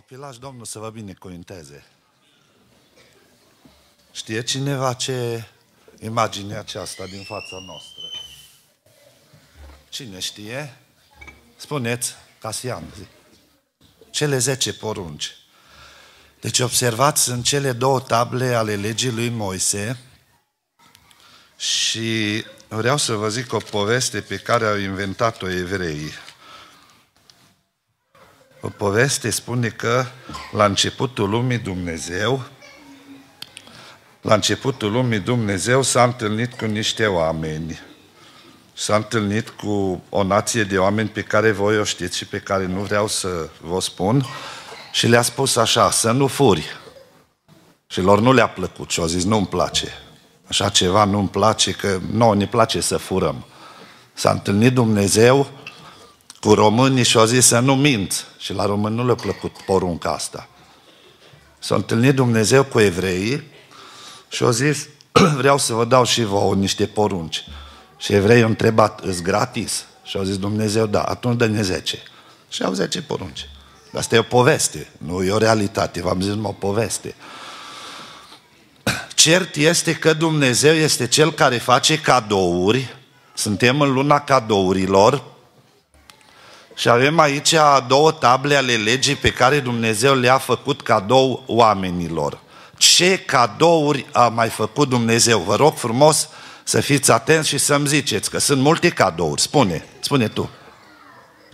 Copilaș, Domnul să vă binecuvinteze. Știe cineva ce imagine aceasta din fața noastră? Cine știe? Spuneți, Casian, zi. Cele zece porunci. Deci observați, sunt cele două table ale legii lui Moise și vreau să vă zic o poveste pe care au inventat-o evreii. O poveste spune că la începutul lumii Dumnezeu, la începutul lumii Dumnezeu s-a întâlnit cu niște oameni. S-a întâlnit cu o nație de oameni pe care voi o știți și pe care nu vreau să vă spun și le-a spus așa, să nu furi. Și lor nu le-a plăcut și au zis, nu-mi place. Așa ceva nu-mi place, că nouă ne place să furăm. S-a întâlnit Dumnezeu cu românii și au zis să nu minți. Și la români nu le-a plăcut porunca asta. S-a întâlnit Dumnezeu cu evreii și au zis, vreau să vă dau și vouă niște porunci. Și evreii au întrebat, îți gratis? Și au zis Dumnezeu, da, atunci dă-ne 10. Și au 10 porunci. Asta e o poveste, nu e o realitate, v-am zis numai o poveste. Cert este că Dumnezeu este Cel care face cadouri, suntem în luna cadourilor, și avem aici două table ale legii pe care Dumnezeu le-a făcut cadou oamenilor. Ce cadouri a mai făcut Dumnezeu? Vă rog frumos să fiți atenți și să-mi ziceți că sunt multe cadouri. Spune, spune tu.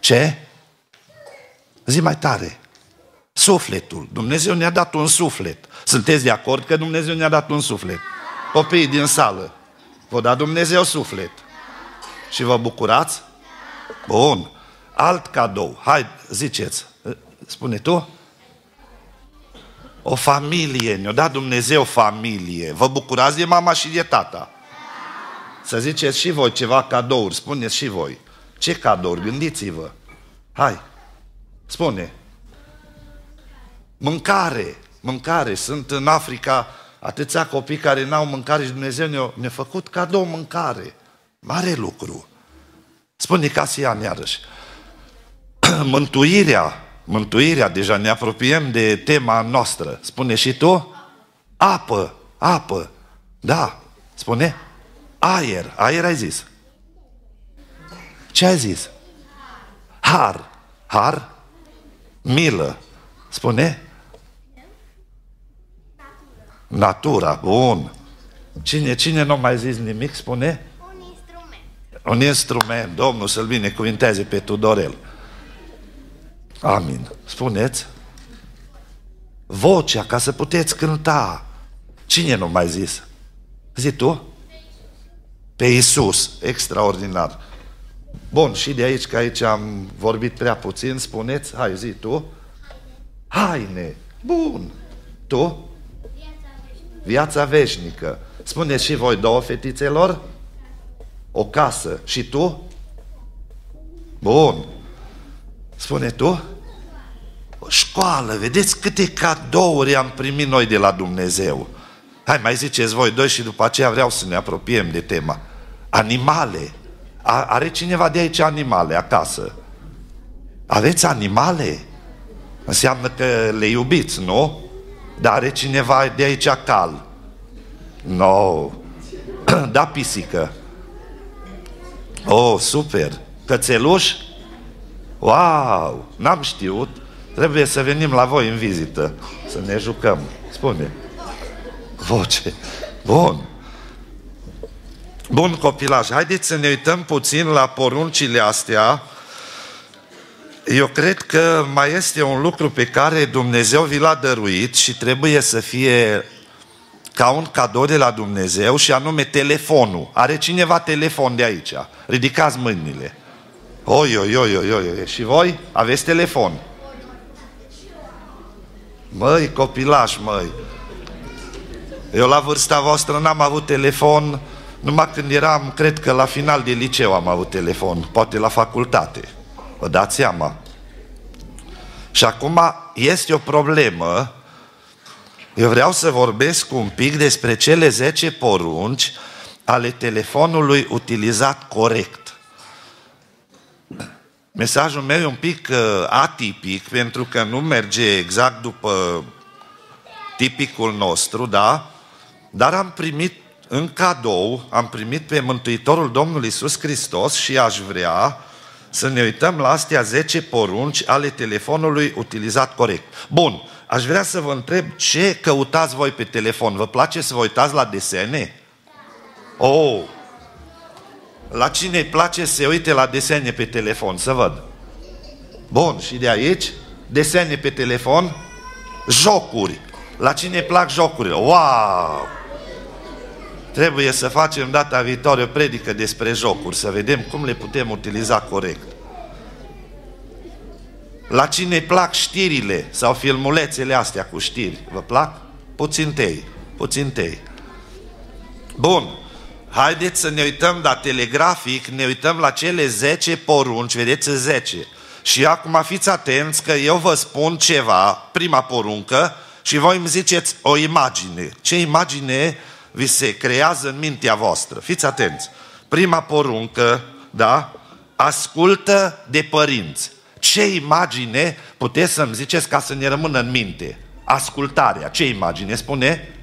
Ce? Zi mai tare. Sufletul. Dumnezeu ne-a dat un suflet. Sunteți de acord că Dumnezeu ne-a dat un suflet? Copiii din sală. Vă da Dumnezeu suflet. Și vă bucurați? Bun alt cadou. Hai, ziceți, spune tu? O familie, ne-a dat Dumnezeu familie. Vă bucurați de mama și de tata. Să ziceți și voi ceva cadouri, spuneți și voi. Ce cadouri? Gândiți-vă. Hai, spune. Mâncare, mâncare. Sunt în Africa atâția copii care n-au mâncare și Dumnezeu ne-a, ne făcut cadou mâncare. Mare lucru. Spune Casian iarăși. mântuirea, mântuirea, deja ne apropiem de tema noastră. Spune și tu? Apă, apă. Da, spune? Aer, aer ai zis. Ce ai zis? Har, har, milă. Spune? Natura, bun. Cine, cine nu mai zis nimic, spune? Un instrument. Un instrument, Domnul să-l binecuvinteze pe Tudorel. Amin. Spuneți? Vocea, ca să puteți cânta. Cine nu mai zis? Zi tu? Pe Iisus. Extraordinar. Bun, și de aici, că aici am vorbit prea puțin, spuneți, hai zi tu. Haine. Bun. Tu? Viața veșnică. Spuneți și voi două fetițelor? O casă. Și tu? Bun. Spune tu? O școală, vedeți câte cadouri am primit noi de la Dumnezeu. Hai, mai ziceți voi doi și după aceea vreau să ne apropiem de tema. Animale. A, are cineva de aici animale acasă? Aveți animale? Înseamnă că le iubiți, nu? Dar are cineva de aici cal? No. Da, pisică. Oh, super. Cățeluș? Wow, n-am știut, trebuie să venim la voi în vizită, să ne jucăm. Spune. Voce. Bun. Bun copilaj, haideți să ne uităm puțin la poruncile astea. Eu cred că mai este un lucru pe care Dumnezeu vi l-a dăruit și trebuie să fie ca un cadou de la Dumnezeu și anume telefonul. Are cineva telefon de aici? Ridicați mâinile. Oi, oi, oi, oi, oi. Și voi aveți telefon? Măi, copilaș, măi. Eu la vârsta voastră n-am avut telefon, numai când eram, cred că la final de liceu am avut telefon, poate la facultate. Vă dați seama? Și acum este o problemă. Eu vreau să vorbesc un pic despre cele 10 porunci ale telefonului utilizat corect. Mesajul meu e un pic uh, atipic pentru că nu merge exact după tipicul nostru, da? Dar am primit în cadou, am primit pe Mântuitorul Domnul Isus Hristos și aș vrea să ne uităm la astea 10 porunci ale telefonului utilizat corect. Bun, aș vrea să vă întreb ce căutați voi pe telefon. Vă place să vă uitați la desene? Oh, la cine îi place să se uite la desene pe telefon? Să văd. Bun, și de aici, desene pe telefon, jocuri. La cine îi plac jocurile? Wow! Trebuie să facem data viitoare o predică despre jocuri, să vedem cum le putem utiliza corect. La cine îi plac știrile sau filmulețele astea cu știri? Vă plac? Puțin tei, puțin tei. Bun, haideți să ne uităm la telegrafic, ne uităm la cele 10 porunci, vedeți 10. Și acum fiți atenți că eu vă spun ceva, prima poruncă, și voi îmi ziceți o imagine. Ce imagine vi se creează în mintea voastră? Fiți atenți. Prima poruncă, da? Ascultă de părinți. Ce imagine puteți să-mi ziceți ca să ne rămână în minte? Ascultarea. Ce imagine spune?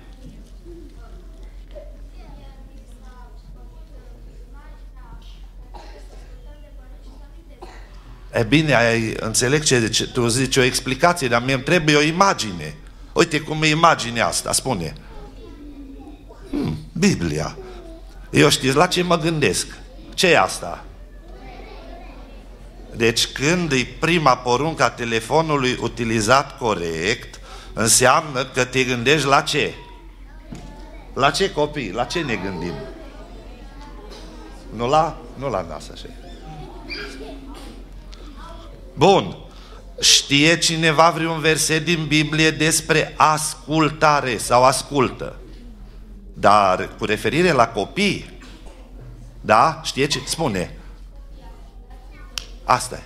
E bine, ai, înțeleg ce, ce tu zici, o explicație, dar mie îmi trebuie o imagine. Uite cum e imaginea asta, spune. Hmm, Biblia. Eu știți la ce mă gândesc? ce e asta? Deci când e prima poruncă a telefonului utilizat corect, înseamnă că te gândești la ce? La ce copii? La ce ne gândim? Nu la, nu la nas așa. Bun. Știe cineva vreun verset din Biblie despre ascultare sau ascultă? Dar cu referire la copii, da? Știe ce spune? Asta e.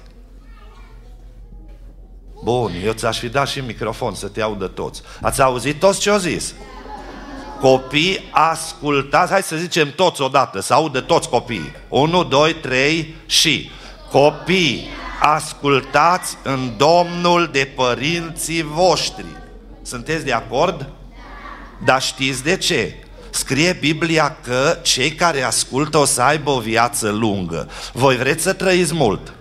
Bun, eu ți-aș fi dat și microfon să te audă toți. Ați auzit toți ce au zis? Copii, ascultați, hai să zicem toți odată, să audă toți copiii. 1, 2, 3 și copii, ascultați în Domnul de părinții voștri. Sunteți de acord? Dar știți de ce? Scrie Biblia că cei care ascultă o să aibă o viață lungă. Voi vreți să trăiți mult?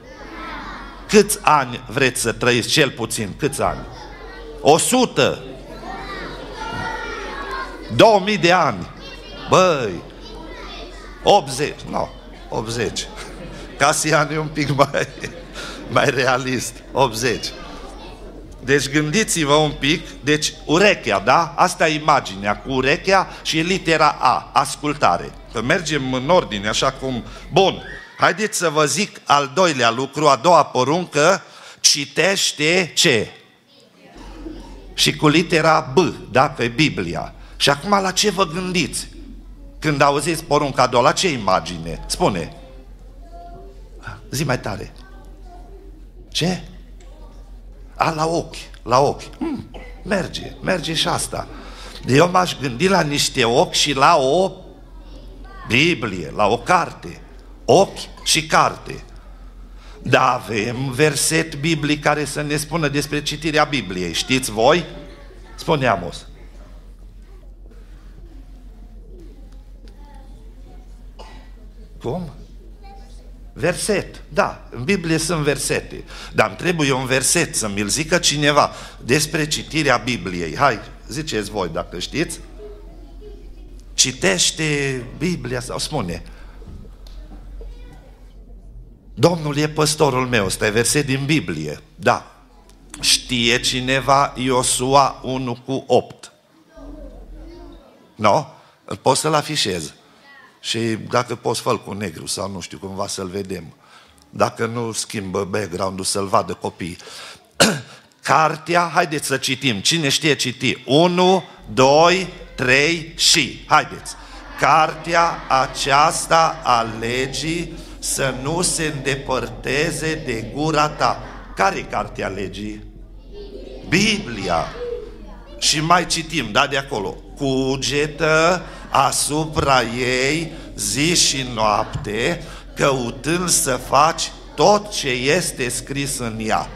Câți ani vreți să trăiți cel puțin? Câți ani? O sută? 2000 de ani? Băi, 80, nu, no, 80. Casian e un pic mai, mai realist, 80. Deci gândiți-vă un pic, deci urechea, da? Asta e imaginea cu urechea și litera A, ascultare. Că mergem în ordine, așa cum... Bun, haideți să vă zic al doilea lucru, a doua poruncă, citește ce? Și cu litera B, da? Pe Biblia. Și acum la ce vă gândiți? Când auziți porunca a doua, la ce imagine? Spune. Zi mai tare. Ce? A, la ochi, la ochi. Hmm, merge, merge și asta. Eu m-aș gândi la niște ochi și la o Biblie, la o carte. Ochi și carte. Da, avem verset biblic care să ne spună despre citirea Bibliei. Știți voi? Spune Amos. Cum? Verset, da, în Biblie sunt versete, dar îmi trebuie un verset să mi-l zică cineva despre citirea Bibliei. Hai, ziceți voi dacă știți. Citește Biblia sau spune. Domnul e păstorul meu, ăsta e verset din Biblie. Da. Știe cineva Iosua 1 cu 8. Nu? No? Poți să-l afișez. Și dacă poți fă cu negru sau nu știu, cumva să-l vedem. Dacă nu schimbă background-ul să-l vadă copii. Cartea, haideți să citim. Cine știe citi? 1, 2, 3 și. Haideți. Cartea aceasta a legii să nu se îndepărteze de gura ta. Care e cartea legii? Biblia. Și mai citim, da, de acolo. Cugetă asupra ei zi și noapte, căutând să faci tot ce este scris în ea.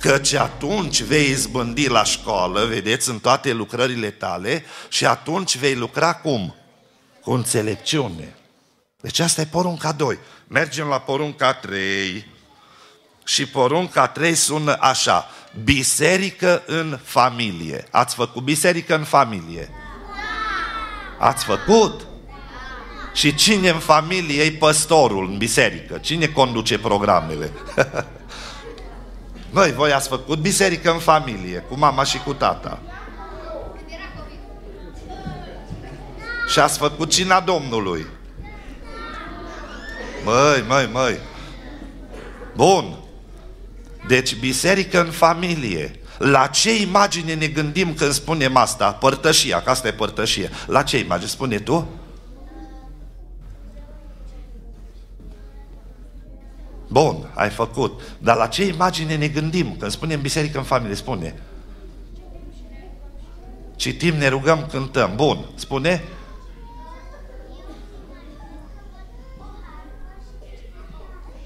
Căci atunci vei izbândi la școală, vedeți, în toate lucrările tale, și atunci vei lucra cum? Cu înțelepciune. Deci asta e porunca 2. Mergem la porunca 3. Și porunca 3 sună așa. Biserică în familie. Ați făcut biserică în familie? Ați făcut? Și cine în familie e păstorul în biserică? Cine conduce programele? Noi, voi ați făcut biserică în familie, cu mama și cu tata. Și ați făcut cina Domnului. Măi, măi, măi. Bun. Deci biserică în familie. La ce imagine ne gândim când spunem asta? Părtășia, că asta e părtășie. La ce imagine? Spune tu? Bun, ai făcut. Dar la ce imagine ne gândim? Când spunem biserică în familie, spune. Citim, ne rugăm, cântăm. Bun, spune.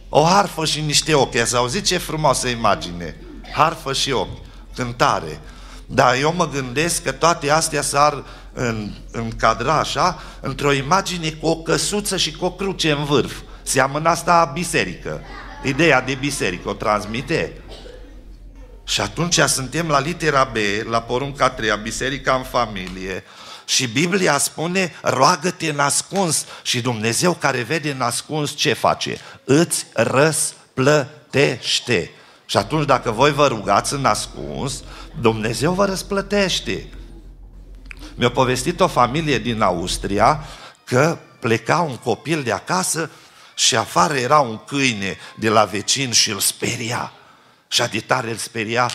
O harfă și niște ochi. Ați auzit ce frumoasă imagine? Harfă și ochi. Cântare. Dar eu mă gândesc că toate astea s-ar în, încadra așa într-o imagine cu o căsuță și cu o cruce în vârf. Seamănă asta biserică. Ideea de biserică o transmite. Și atunci suntem la litera B, la porunca 3, biserica în familie, și Biblia spune, roagă-te nascuns și Dumnezeu care vede nascuns ce face? Îți răsplătește. Și atunci dacă voi vă rugați în ascuns, Dumnezeu vă răsplătește. Mi-a povestit o familie din Austria că pleca un copil de acasă și afară era un câine de la vecin și îl speria. Și de tare îl speria.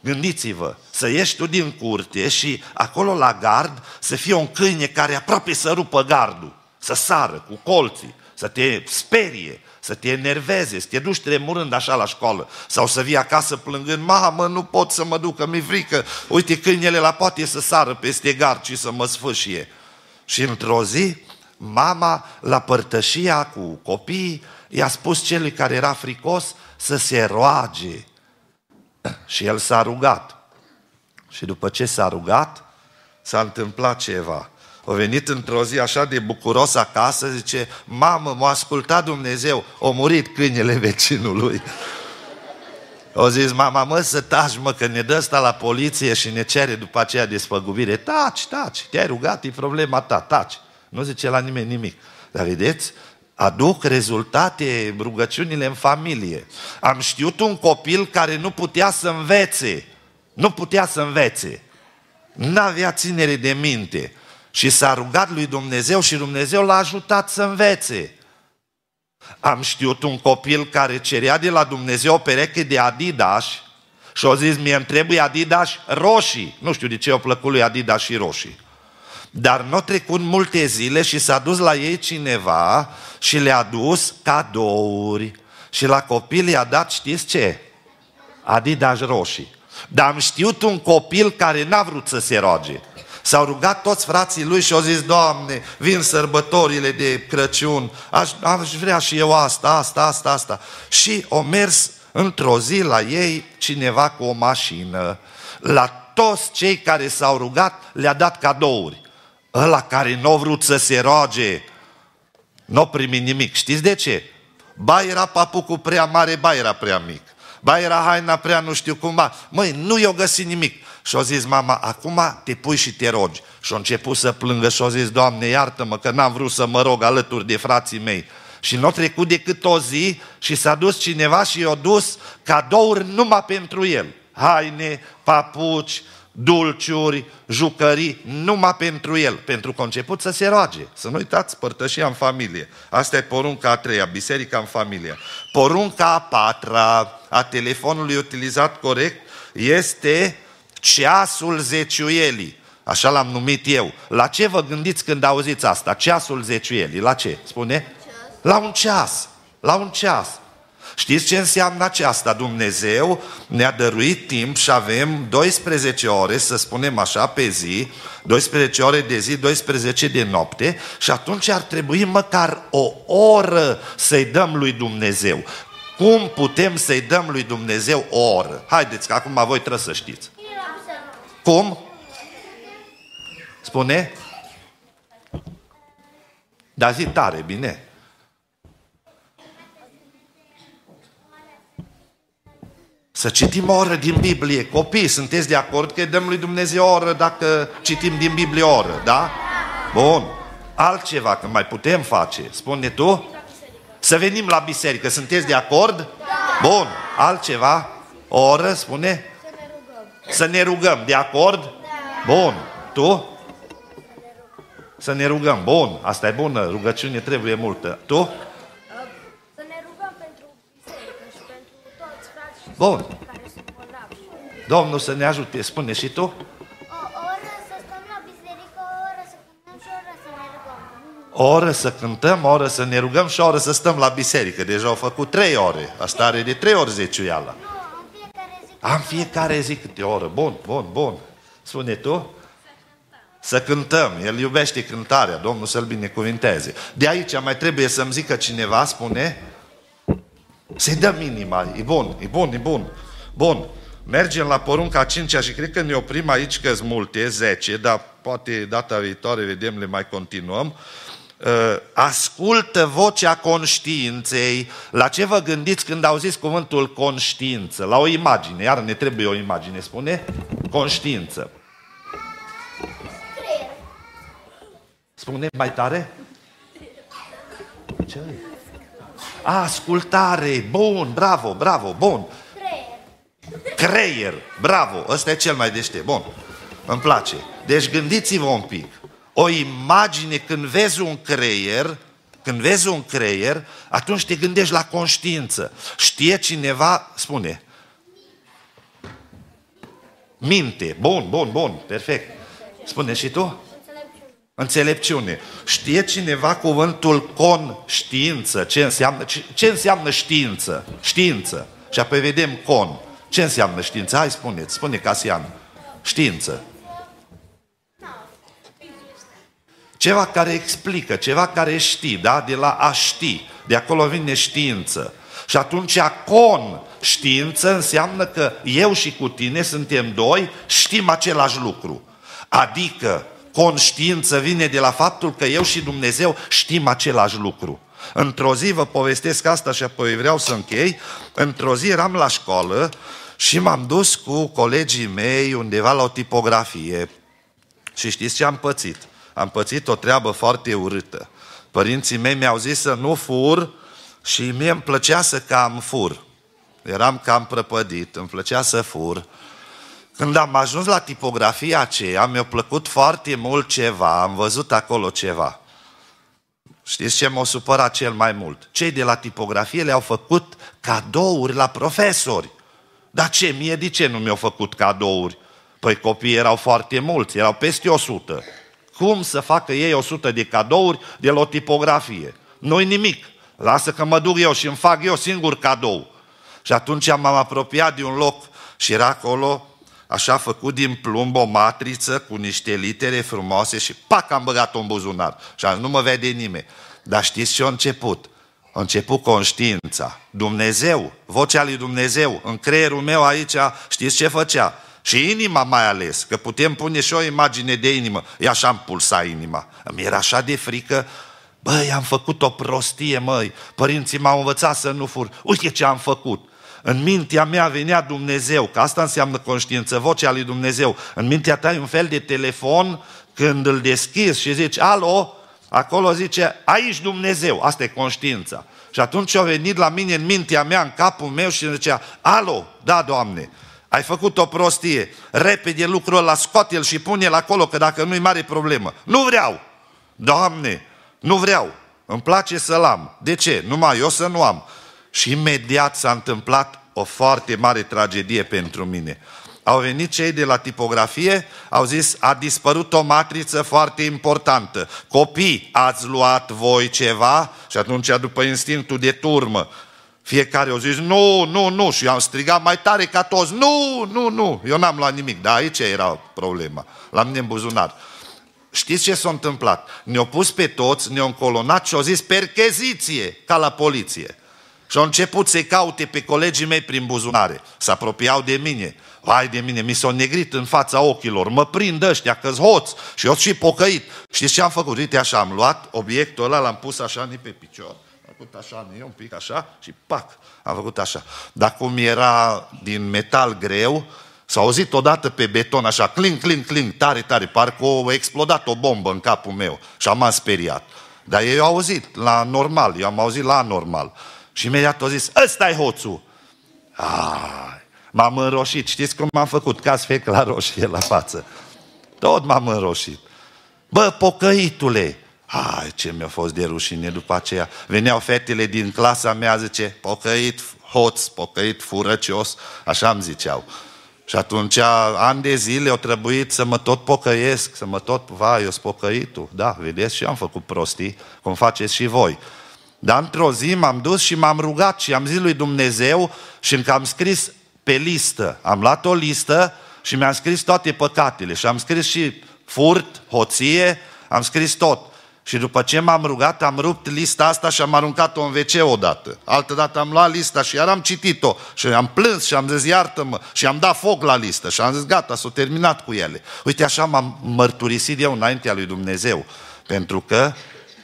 Gândiți-vă, să ieși tu din curte și acolo la gard să fie un câine care aproape să rupă gardul, să sară cu colții, să te sperie, să te enerveze, să te duci tremurând așa la școală sau să vii acasă plângând, mamă, nu pot să mă duc, că mi-e frică, uite câinele la poate să sară peste gard și să mă sfâșie. Și într-o zi, mama, la părtășia cu copiii, i-a spus celui care era fricos să se roage. Și el s-a rugat. Și după ce s-a rugat, s-a întâmplat ceva. A venit într-o zi așa de bucuros acasă, zice, mamă, m-a ascultat Dumnezeu, a murit câinele vecinului. O zis, mama, mă, să taci, mă, că ne dă asta la poliție și ne cere după aceea despăgubire. Taci, taci, te-ai rugat, e problema ta, taci. Nu zice la nimeni nimic. Dar vedeți, aduc rezultate rugăciunile în familie. Am știut un copil care nu putea să învețe. Nu putea să învețe. N-avea ținere de minte. Și s-a rugat lui Dumnezeu și Dumnezeu l-a ajutat să învețe. Am știut un copil care cerea de la Dumnezeu o pereche de Adidas și a zis, mie îmi trebuie Adidas roșii. Nu știu de ce au plăcut lui Adidas și roșii. Dar nu au trecut multe zile și s-a dus la ei cineva și le-a dus cadouri. Și la copil i-a dat, știți ce? Adidas roșii. Dar am știut un copil care n-a vrut să se roage. S-au rugat toți frații lui și au zis, Doamne, vin sărbătorile de Crăciun, aș, aș vrea și eu asta, asta, asta, asta. Și o mers într-o zi la ei cineva cu o mașină. La toți cei care s-au rugat le-a dat cadouri. Ăla care nu a vrut să se roage, nu a primit nimic. Știți de ce? Ba era papucul prea mare, ba era prea mic. Ba era haina prea nu știu cum, ba. Măi, nu i-o găsit nimic. Și a zis mama, acum te pui și te rogi. Și a început să plângă și a zis, Doamne, iartă-mă că n-am vrut să mă rog alături de frații mei. Și nu a trecut decât o zi și s-a dus cineva și i-a dus cadouri numai pentru el. Haine, papuci, dulciuri, jucării, numai pentru el, pentru că a început să se roage. Să nu uitați, părtășia în familie. Asta e porunca a treia, biserica în familie. Porunca a patra a telefonului utilizat corect este ceasul zeciuielii. Așa l-am numit eu. La ce vă gândiți când auziți asta? Ceasul zeciuielii. La ce? Spune? La un ceas. La un ceas. Știți ce înseamnă aceasta? Dumnezeu ne-a dăruit timp și avem 12 ore, să spunem așa, pe zi, 12 ore de zi, 12 de noapte și atunci ar trebui măcar o oră să-i dăm lui Dumnezeu. Cum putem să-i dăm lui Dumnezeu o oră? Haideți, că acum voi trebuie să știți. Cum? Spune? Dar zi tare, bine. Să citim o oră din Biblie. Copii, sunteți de acord că dăm lui Dumnezeu o oră dacă citim din Biblie o oră, da? Bun. Altceva, că mai putem face. Spune tu? Să venim la biserică. Sunteți de acord? Da. Bun. Altceva? O oră, spune? Să ne rugăm. Să ne rugăm. De acord? Da. Bun. Tu? Să ne rugăm. Bun. Asta e bună. Rugăciune trebuie multă. Tu? Bun. Domnul să ne ajute. Spune și tu? O oră să stăm la biserică, o oră să cântăm și o oră să ne rugăm. O oră să cântăm, o oră să ne rugăm și o oră să stăm la biserică. Deja au făcut trei ore. Asta are de trei ori zeciuiala. Nu, am fiecare zi. Am fiecare zi câte o oră. Bun, bun, bun. Spune tu? Să cântăm. El iubește cântarea. Domnul să-l binecuvinteze. De aici mai trebuie să-mi zică cineva, spune, să-i dăm inima. E bun, e bun, e bun. Bun. Mergem la porunca 5 și cred că ne oprim aici că sunt multe, 10, dar poate data viitoare vedem, le mai continuăm. Uh, ascultă vocea conștiinței. La ce vă gândiți când auziți cuvântul conștiință? La o imagine, iar ne trebuie o imagine, spune? Conștiință. Spune mai tare? Ce? Ascultare, bun, bravo, bravo, bun. Creier. Creier, bravo, ăsta e cel mai deștept, bun. Îmi place. Deci gândiți-vă un pic. O imagine când vezi un creier, când vezi un creier, atunci te gândești la conștiință. Știe cineva, spune. Minte. Bun, bun, bun, perfect. Spune și tu? Înțelepciune. Știe cineva cuvântul conștiință? Ce înseamnă, ce, ce înseamnă știință? Știință. Și apoi vedem con. Ce înseamnă știință? Hai spuneți, spune Casian. Știință. Ceva care explică, ceva care știi, da? De la a ști. De acolo vine știință. Și atunci con știință înseamnă că eu și cu tine suntem doi, știm același lucru. Adică conștiință vine de la faptul că eu și Dumnezeu știm același lucru. Într-o zi vă povestesc asta și apoi vreau să închei. Într-o zi eram la școală și m-am dus cu colegii mei undeva la o tipografie. Și știți ce am pățit? Am pățit o treabă foarte urâtă. Părinții mei mi-au zis să nu fur și mie îmi plăcea să cam fur. Eram cam prăpădit, îmi plăcea să fur. Când am ajuns la tipografia aceea, mi-a plăcut foarte mult ceva, am văzut acolo ceva. Știți ce m-a supărat cel mai mult? Cei de la tipografie le-au făcut cadouri la profesori. Dar ce, mie de ce nu mi-au făcut cadouri? Păi copiii erau foarte mulți, erau peste 100. Cum să facă ei 100 de cadouri de la o tipografie? Nu-i nimic. Lasă că mă duc eu și îmi fac eu singur cadou. Și atunci m-am apropiat de un loc și era acolo așa făcut din plumb o matriță cu niște litere frumoase și pac am băgat-o în buzunar. Și nu mă vede nimeni. Dar știți ce a început? A început conștiința. Dumnezeu, vocea lui Dumnezeu, în creierul meu aici, știți ce făcea? Și inima mai ales, că putem pune și o imagine de inimă. E așa am pulsa inima. Îmi era așa de frică, băi, am făcut o prostie, măi, părinții m-au învățat să nu fur. Uite ce am făcut. În mintea mea venea Dumnezeu, că asta înseamnă conștiință, vocea lui Dumnezeu. În mintea ta e un fel de telefon când îl deschizi și zici, alo, acolo zice, aici Dumnezeu, asta e conștiința. Și atunci a venit la mine în mintea mea, în capul meu și zicea, alo, da, Doamne, ai făcut o prostie, repede lucrul ăla, scoate-l și pune-l acolo, că dacă nu-i mare problemă. Nu vreau! Doamne, nu vreau! Îmi place să-l am. De ce? Numai eu să nu am. Și imediat s-a întâmplat o foarte mare tragedie pentru mine. Au venit cei de la tipografie, au zis, a dispărut o matriță foarte importantă. Copii, ați luat voi ceva? Și atunci, după instinctul de turmă, fiecare au zis, nu, nu, nu, și eu am strigat mai tare ca toți, nu, nu, nu, eu n-am luat nimic, dar aici era problema, la mine în buzunar. Știți ce s-a întâmplat? Ne-au pus pe toți, ne-au încolonat și au zis percheziție, ca la poliție. Și au început să-i caute pe colegii mei prin buzunare. Se apropiau de mine. Vai de mine, mi s-au negrit în fața ochilor. Mă prind ăștia că hoț. Și eu și pocăit. Știți ce am făcut? Uite așa, am luat obiectul ăla, l-am pus așa ni pe picior. Am făcut așa, ni un pic așa și pac, am făcut așa. Dar cum era din metal greu, S-a auzit odată pe beton așa, cling, cling, cling, tare, tare, parcă a explodat o bombă în capul meu și am speriat. Dar ei au auzit la normal, eu am auzit la normal. Și imediat au zis, ăsta e hoțul. Ai, m-am înroșit, știți cum m-am făcut? Ca fec la roșie la față. Tot m-am înroșit. Bă, pocăitule, Hai, ce mi-a fost de rușine după aceea. Veneau fetele din clasa mea, zice, pocăit hoț, pocăit furăcios, așa îmi ziceau. Și atunci, ani de zile, au trebuit să mă tot pocăiesc, să mă tot, vai, eu sunt pocăitul. Da, vedeți, și am făcut prostii, cum faceți și voi. Dar într-o zi m-am dus și m-am rugat și am zis lui Dumnezeu și încă am scris pe listă. Am luat o listă și mi-am scris toate păcatele și am scris și furt, hoție, am scris tot. Și după ce m-am rugat, am rupt lista asta și am aruncat-o în WC odată. Altă dată am luat lista și iar am citit-o și am plâns și am zis iartă-mă și am dat foc la listă și am zis gata, s-a terminat cu ele. Uite așa m-am mărturisit eu înaintea lui Dumnezeu. Pentru că,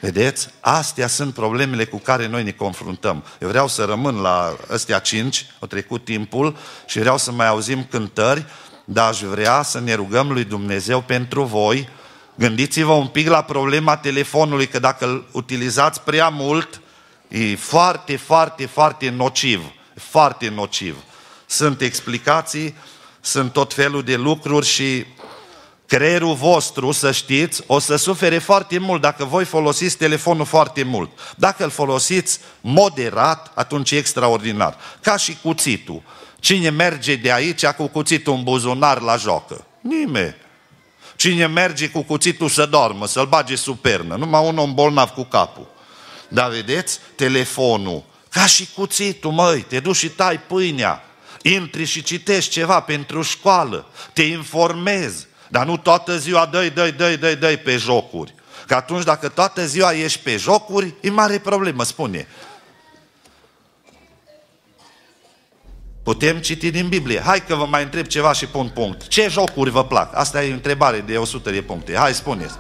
vedeți, astea sunt problemele cu care noi ne confruntăm. Eu vreau să rămân la ăstea cinci, au trecut timpul și vreau să mai auzim cântări, dar aș vrea să ne rugăm lui Dumnezeu pentru voi, Gândiți-vă un pic la problema telefonului, că dacă îl utilizați prea mult, e foarte, foarte, foarte nociv. Foarte nociv. Sunt explicații, sunt tot felul de lucruri și creierul vostru, să știți, o să sufere foarte mult dacă voi folosiți telefonul foarte mult. Dacă îl folosiți moderat, atunci e extraordinar. Ca și cuțitul. Cine merge de aici cu cuțitul în buzunar la jocă? Nimeni. Cine merge cu cuțitul să dormă, să-l bage sub pernă, numai un om bolnav cu capul. Dar vedeți, telefonul, ca și cuțitul, măi, te duci și tai pâinea, intri și citești ceva pentru școală, te informezi, dar nu toată ziua dăi, dăi, dăi, dăi, dăi pe jocuri. Că atunci dacă toată ziua ești pe jocuri, e mare problemă, spune. Putem citi din Biblie. Hai că vă mai întreb ceva și pun punct. Ce jocuri vă plac? Asta e o întrebare de 100 de puncte. Hai, spuneți.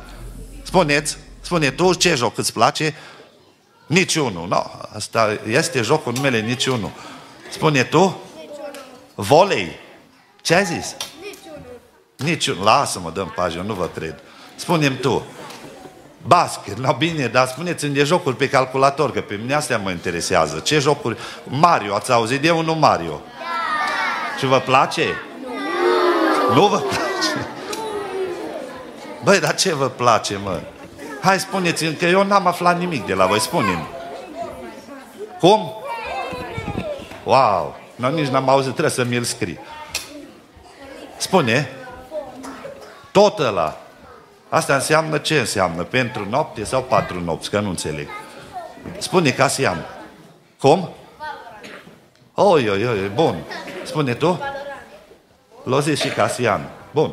Spuneți, spune tu ce joc îți place? Niciunul. No, asta este jocul numele niciunul. Spune tu? Volei. Ce ai zis? Niciunul. Niciunul. Lasă-mă, dăm pagină, nu vă cred. Spune-mi tu. Basket, la bine, dar spuneți-mi de jocuri pe calculator, că pe mine astea mă interesează. Ce jocuri? Mario, ați auzit de unul Mario? Și vă place? Nu. Nu vă place? Băi, dar ce vă place, mă? Hai, spuneți-mi, că eu n-am aflat nimic de la voi, spunem. Cum? Wow! Nu, nici n-am auzit, trebuie să mi-l scrii. Spune. Tot ăla. Asta înseamnă ce înseamnă? Pentru noapte sau patru nopți? Că nu înțeleg. Spune Casian. Cum? Oi, oi, oi, bun. Spune tu? L-o zis și Casian. Bun.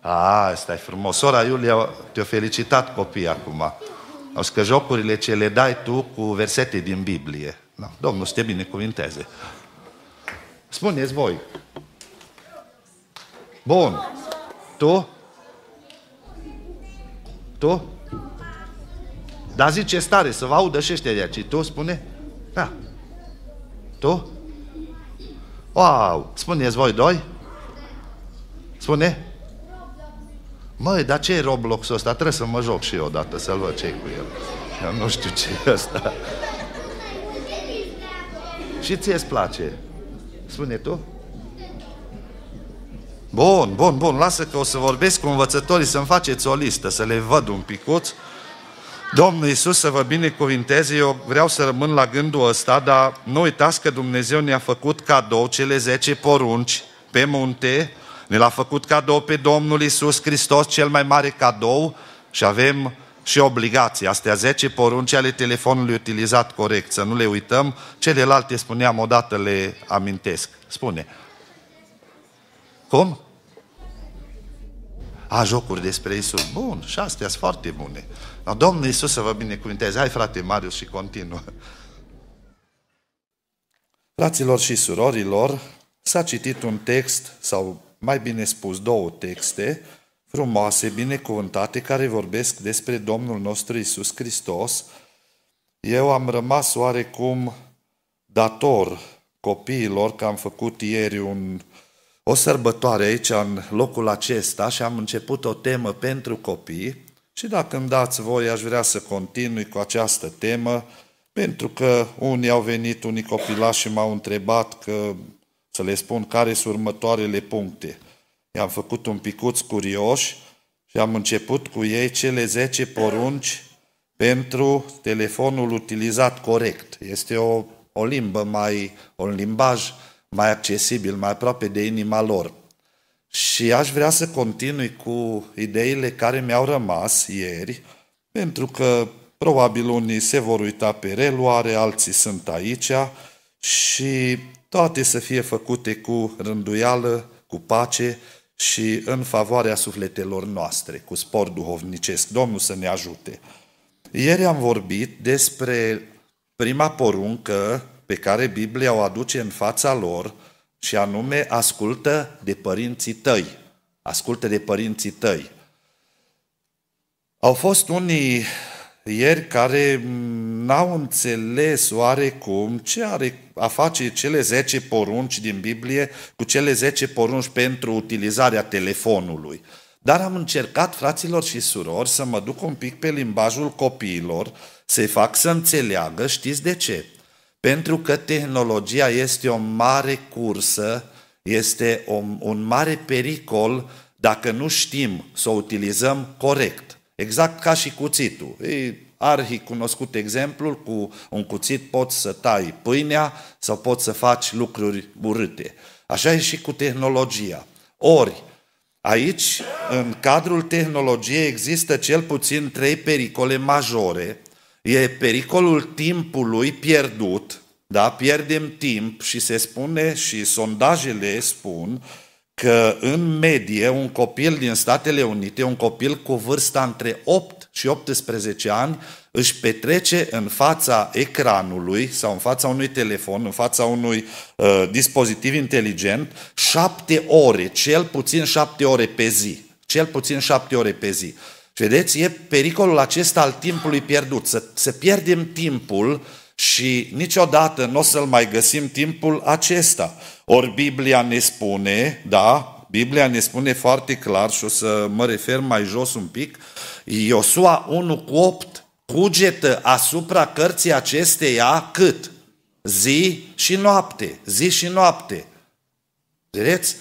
A, asta e frumos. Sora Iulia te-a felicitat copii acum. Au că jocurile ce le dai tu cu versete din Biblie. No, Domnul să te binecuvinteze. Spuneți voi. Bun. Tu? Tu? Dar zice stare, să vă audă și ăștia de aici. Tu spune? Da. Tu? Wow! Spuneți voi doi? Spune? Măi, dar ce e Roblox-ul ăsta? Trebuie să mă joc și eu odată, să-l văd ce cu el. Eu nu știu ce e ăsta. Și ție îți place? Spune tu? Bun, bun, bun, lasă că o să vorbesc cu învățătorii să-mi faceți o listă, să le văd un picuț. Domnul Iisus să vă binecuvinteze, eu vreau să rămân la gândul ăsta, dar nu uitați că Dumnezeu ne-a făcut cadou cele 10 porunci pe munte, ne l-a făcut cadou pe Domnul Iisus Hristos, cel mai mare cadou și avem și obligații. Astea 10 porunci ale telefonului utilizat corect, să nu le uităm. Celelalte, spuneam odată, le amintesc. Spune. Cum? A, jocuri despre Isus. Bun, și astea sunt foarte bune. No, Domnul Isus să vă binecuvinteze. Hai, frate Marius, și continuă. Fraților și surorilor, s-a citit un text, sau mai bine spus două texte, frumoase, binecuvântate, care vorbesc despre Domnul nostru Isus Hristos. Eu am rămas oarecum dator copiilor că am făcut ieri un, o sărbătoare aici în locul acesta și am început o temă pentru copii și dacă îmi dați voi aș vrea să continui cu această temă pentru că unii au venit, unii copilași și m-au întrebat că să le spun care sunt următoarele puncte. I-am făcut un picuț curioși și am început cu ei cele 10 porunci pentru telefonul utilizat corect. Este o, o limbă mai, un limbaj mai accesibil, mai aproape de inima lor. Și aș vrea să continui cu ideile care mi-au rămas ieri, pentru că probabil unii se vor uita pe reluare, alții sunt aici și toate să fie făcute cu rânduială, cu pace și în favoarea sufletelor noastre, cu spor duhovnicesc. Domnul să ne ajute. Ieri am vorbit despre prima poruncă pe care Biblia o aduce în fața lor și anume ascultă de părinții tăi. Ascultă de părinții tăi. Au fost unii ieri care n-au înțeles oarecum ce are a face cele 10 porunci din Biblie cu cele 10 porunci pentru utilizarea telefonului. Dar am încercat, fraților și surori, să mă duc un pic pe limbajul copiilor, să-i fac să înțeleagă, știți de ce? Pentru că tehnologia este o mare cursă, este un mare pericol dacă nu știm să o utilizăm corect. Exact ca și cuțitul. E arhi cunoscut exemplul, cu un cuțit poți să tai pâinea sau poți să faci lucruri urâte. Așa e și cu tehnologia. Ori, aici, în cadrul tehnologiei, există cel puțin trei pericole majore. E pericolul timpului pierdut, da? pierdem timp și se spune și sondajele spun că în medie un copil din Statele Unite, un copil cu vârsta între 8 și 18 ani, își petrece în fața ecranului sau în fața unui telefon, în fața unui uh, dispozitiv inteligent, șapte ore, cel puțin șapte ore pe zi. Cel puțin șapte ore pe zi. Și vedeți, e pericolul acesta al timpului pierdut. Să, să pierdem timpul și niciodată nu o să-l mai găsim timpul acesta. Ori Biblia ne spune, da, Biblia ne spune foarte clar și o să mă refer mai jos un pic, Iosua 1 cu 8 cugetă asupra cărții acesteia cât? Zi și noapte, zi și noapte. Vedeți?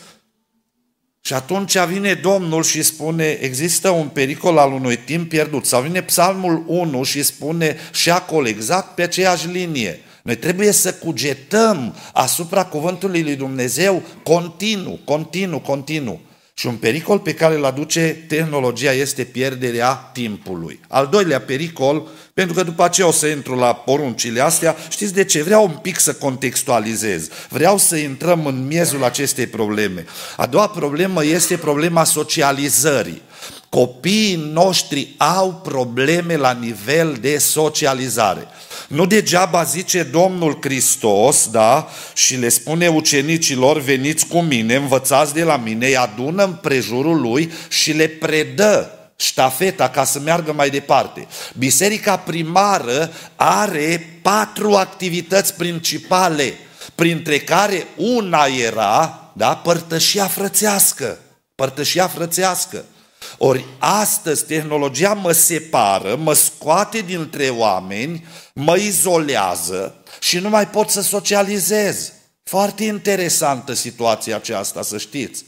Și atunci vine Domnul și spune, există un pericol al unui timp pierdut. Sau vine Psalmul 1 și spune și acolo, exact pe aceeași linie. Noi trebuie să cugetăm asupra cuvântului lui Dumnezeu continuu, continuu, continuu. Și un pericol pe care îl aduce tehnologia este pierderea timpului. Al doilea pericol, pentru că după aceea o să intru la poruncile astea, știți de ce? Vreau un pic să contextualizez. Vreau să intrăm în miezul acestei probleme. A doua problemă este problema socializării. Copiii noștri au probleme la nivel de socializare. Nu degeaba zice Domnul Hristos, da, și le spune ucenicilor, veniți cu mine, învățați de la mine, îi adună în prejurul lui și le predă ștafeta ca să meargă mai departe. Biserica primară are patru activități principale, printre care una era, da, părtășia frățească. Părtășia frățească. Ori astăzi tehnologia mă separă, mă scoate dintre oameni, mă izolează și nu mai pot să socializez. Foarte interesantă situația aceasta, să știți.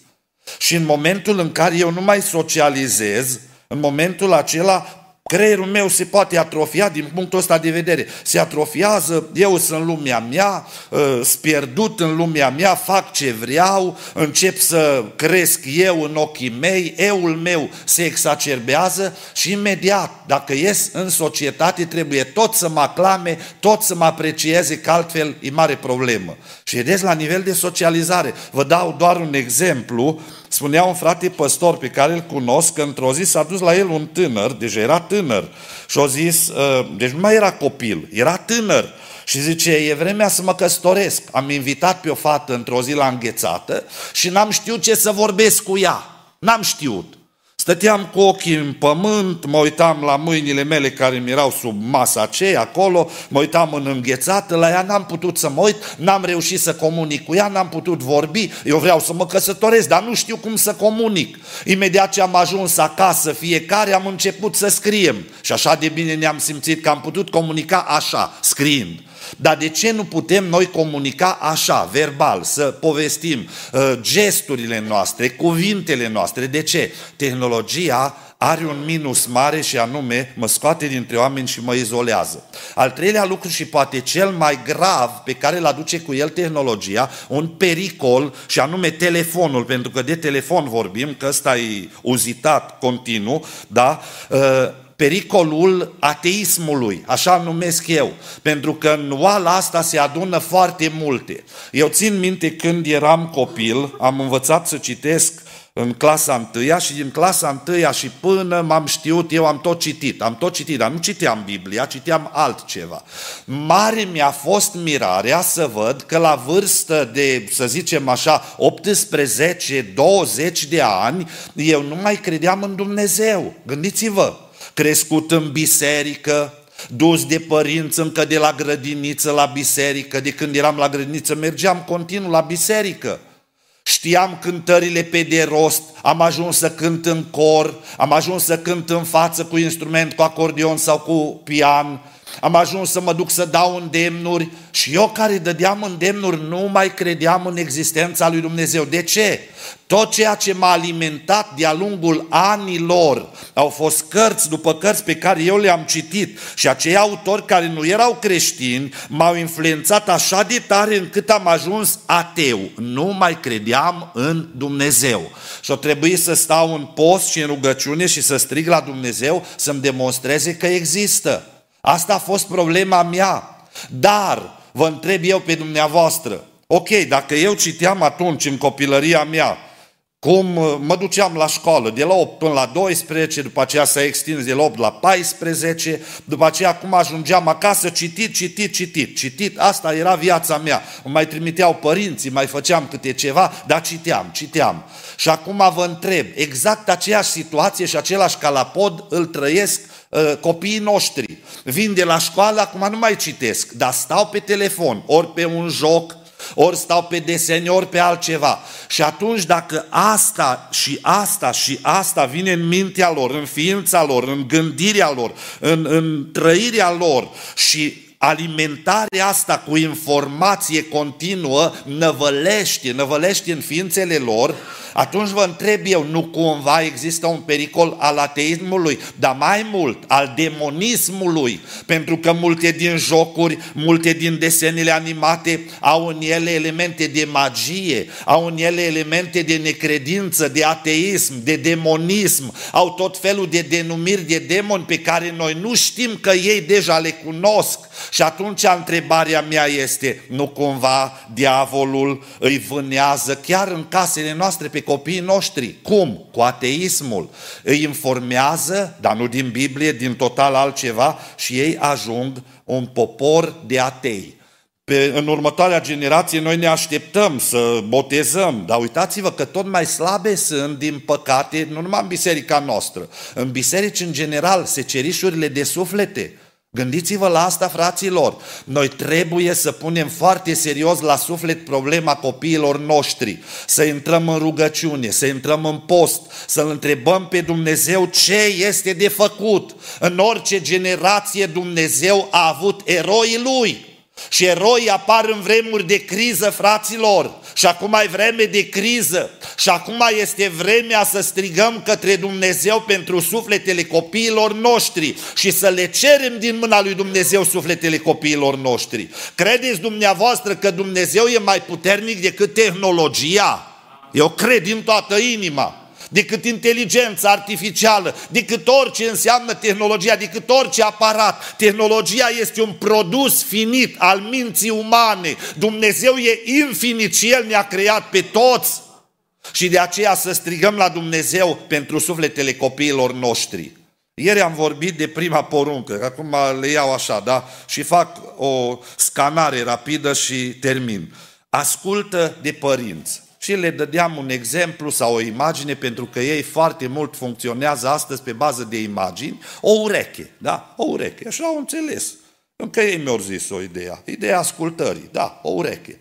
Și în momentul în care eu nu mai socializez, în momentul acela Creierul meu se poate atrofia din punctul ăsta de vedere. Se atrofiază, eu sunt în lumea mea, ă, sunt pierdut în lumea mea, fac ce vreau, încep să cresc eu în ochii mei, eul meu se exacerbează și imediat, dacă ies în societate, trebuie tot să mă aclame, tot să mă aprecieze, că altfel e mare problemă. Și vedeți, la nivel de socializare, vă dau doar un exemplu, spunea un frate păstor pe care îl cunosc că într-o zi s-a dus la el un tânăr, deja era tânăr, și a zis, uh, deci nu mai era copil, era tânăr, și zice, e vremea să mă căsătoresc. Am invitat pe o fată într-o zi la înghețată și n-am știut ce să vorbesc cu ea. N-am știut. Stăteam cu ochii în pământ, mă uitam la mâinile mele care mi erau sub masa aceea acolo, mă uitam în înghețată, la ea n-am putut să mă uit, n-am reușit să comunic cu ea, n-am putut vorbi, eu vreau să mă căsătoresc, dar nu știu cum să comunic. Imediat ce am ajuns acasă fiecare, am început să scriem și așa de bine ne-am simțit că am putut comunica așa, scriind. Dar de ce nu putem noi comunica așa, verbal, să povestim uh, gesturile noastre, cuvintele noastre? De ce? Tehnologia are un minus mare și anume mă scoate dintre oameni și mă izolează. Al treilea lucru și poate cel mai grav pe care îl aduce cu el tehnologia, un pericol și anume telefonul, pentru că de telefon vorbim, că ăsta e uzitat continuu, da? Uh, pericolul ateismului, așa numesc eu, pentru că în oala asta se adună foarte multe. Eu țin minte când eram copil, am învățat să citesc în clasa întâia și din clasa întâia și până m-am știut, eu am tot citit, am tot citit, dar nu citeam Biblia, citeam altceva. Mare mi-a fost mirarea să văd că la vârstă de, să zicem așa, 18-20 de ani, eu nu mai credeam în Dumnezeu. Gândiți-vă, crescut în biserică, dus de părinți încă de la grădiniță la biserică, de când eram la grădiniță mergeam continuu la biserică. Știam cântările pe de rost, am ajuns să cânt în cor, am ajuns să cânt în față cu instrument, cu acordeon sau cu pian, am ajuns să mă duc să dau îndemnuri și eu care dădeam îndemnuri nu mai credeam în existența lui Dumnezeu. De ce? Tot ceea ce m-a alimentat de-a lungul anilor au fost cărți după cărți pe care eu le-am citit și acei autori care nu erau creștini m-au influențat așa de tare încât am ajuns ateu. Nu mai credeam în Dumnezeu. Și o trebuie să stau în post și în rugăciune și să strig la Dumnezeu să-mi demonstreze că există. Asta a fost problema mea. Dar vă întreb eu pe dumneavoastră, ok, dacă eu citeam atunci în copilăria mea, cum uh, mă duceam la școală, de la 8 până la 12, după aceea s-a extins de la 8 la 14, după aceea cum ajungeam acasă, citit, citit, citit, citit, asta era viața mea. Îmi mai trimiteau părinții, mai făceam câte ceva, dar citeam, citeam. Și acum vă întreb, exact aceeași situație și același calapod îl trăiesc uh, copiii noștri. Vin de la școală, acum nu mai citesc, dar stau pe telefon, ori pe un joc, ori stau pe desene, ori pe altceva. Și atunci dacă asta și asta și asta vine în mintea lor, în ființa lor, în gândirea lor, în, în trăirea lor și alimentarea asta cu informație continuă năvălește, năvălește în ființele lor, atunci vă întreb eu, nu cumva există un pericol al ateismului, dar mai mult, al demonismului, pentru că multe din jocuri, multe din desenele animate au în ele elemente de magie, au în ele elemente de necredință, de ateism, de demonism, au tot felul de denumiri de demoni pe care noi nu știm că ei deja le cunosc. Și atunci întrebarea mea este, nu cumva diavolul îi vânează chiar în casele noastre pe copiii noștri. Cum? Cu ateismul. Îi informează, dar nu din Biblie, din total altceva și ei ajung un popor de atei. Pe, în următoarea generație noi ne așteptăm să botezăm, dar uitați-vă că tot mai slabe sunt, din păcate, nu numai în biserica noastră, în biserici în general, secerișurile de suflete, Gândiți-vă la asta, fraților. Noi trebuie să punem foarte serios la suflet problema copiilor noștri, să intrăm în rugăciune, să intrăm în post, să-L întrebăm pe Dumnezeu ce este de făcut. În orice generație Dumnezeu a avut eroii Lui. Și eroi apar în vremuri de criză, fraților. Și acum ai vreme de criză. Și acum este vremea să strigăm către Dumnezeu pentru sufletele copiilor noștri și să le cerem din mâna lui Dumnezeu sufletele copiilor noștri. Credeți dumneavoastră că Dumnezeu e mai puternic decât tehnologia? Eu cred din toată inima decât inteligența artificială, decât orice înseamnă tehnologia, decât orice aparat. Tehnologia este un produs finit al minții umane. Dumnezeu e infinit și El ne-a creat pe toți. Și de aceea să strigăm la Dumnezeu pentru sufletele copiilor noștri. Ieri am vorbit de prima poruncă, acum le iau așa, da? Și fac o scanare rapidă și termin. Ascultă de părinți. Și le dădeam un exemplu sau o imagine, pentru că ei foarte mult funcționează astăzi pe bază de imagini, o ureche, da? O ureche, așa au înțeles. Încă ei mi-au zis o idee. Ideea ascultării, da, o ureche.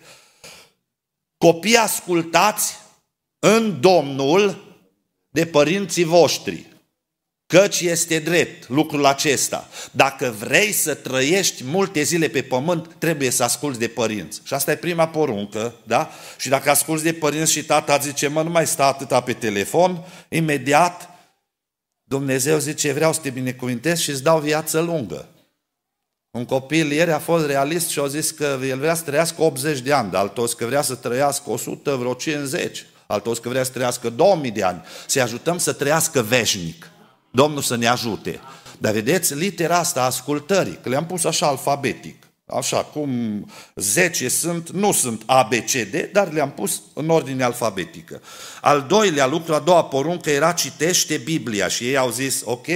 Copii ascultați în Domnul de părinții voștri. Căci este drept lucrul acesta. Dacă vrei să trăiești multe zile pe pământ, trebuie să asculți de părinți. Și asta e prima poruncă, da? Și dacă asculți de părinți și tata zice, mă, nu mai sta atâta pe telefon, imediat Dumnezeu zice, vreau să te binecuvintez și îți dau viață lungă. Un copil ieri a fost realist și a zis că el vrea să trăiască 80 de ani, dar altos că vrea să trăiască 100, vreo 50, altos că vrea să trăiască 2000 de ani. Să ajutăm să trăiască veșnic. Domnul să ne ajute. Dar vedeți, litera asta ascultării, că le-am pus așa alfabetic. Așa, cum 10 sunt, nu sunt A, B, C, D, dar le-am pus în ordine alfabetică. Al doilea lucru, a doua poruncă era citește Biblia și ei au zis, ok,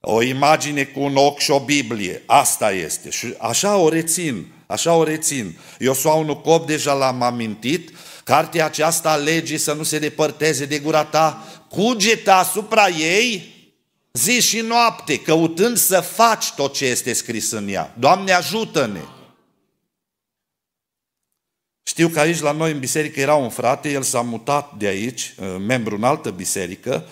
o imagine cu un ochi și o Biblie, asta este. Și așa o rețin, așa o rețin. Iosua 1 cop deja l-am amintit, cartea aceasta a legii să nu se depărteze de gura ta, cugete asupra ei zi și noapte, căutând să faci tot ce este scris în ea. Doamne, ajută-ne! Știu că aici la noi în biserică era un frate, el s-a mutat de aici, uh, membru în altă biserică,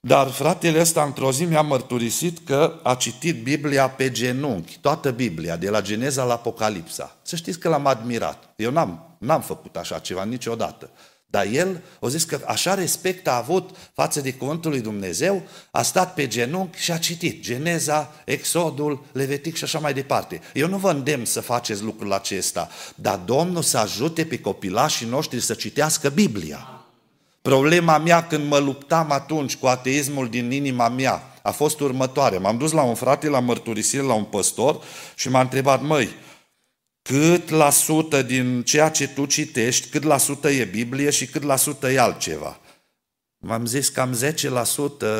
dar fratele ăsta într-o zi mi-a mărturisit că a citit Biblia pe genunchi, toată Biblia, de la Geneza la Apocalipsa. Să știți că l-am admirat. Eu n-am, n-am făcut așa ceva niciodată. Dar el a zis că așa respect a avut față de cuvântul lui Dumnezeu, a stat pe genunchi și a citit Geneza, Exodul, Levitic și așa mai departe. Eu nu vă îndemn să faceți lucrul acesta, dar Domnul să ajute pe copilașii noștri să citească Biblia. Problema mea când mă luptam atunci cu ateismul din inima mea a fost următoare. M-am dus la un frate la mărturisire, la un păstor și m-a întrebat, măi, cât la sută din ceea ce tu citești, cât la sută e Biblie și cât la sută e altceva. M-am zis cam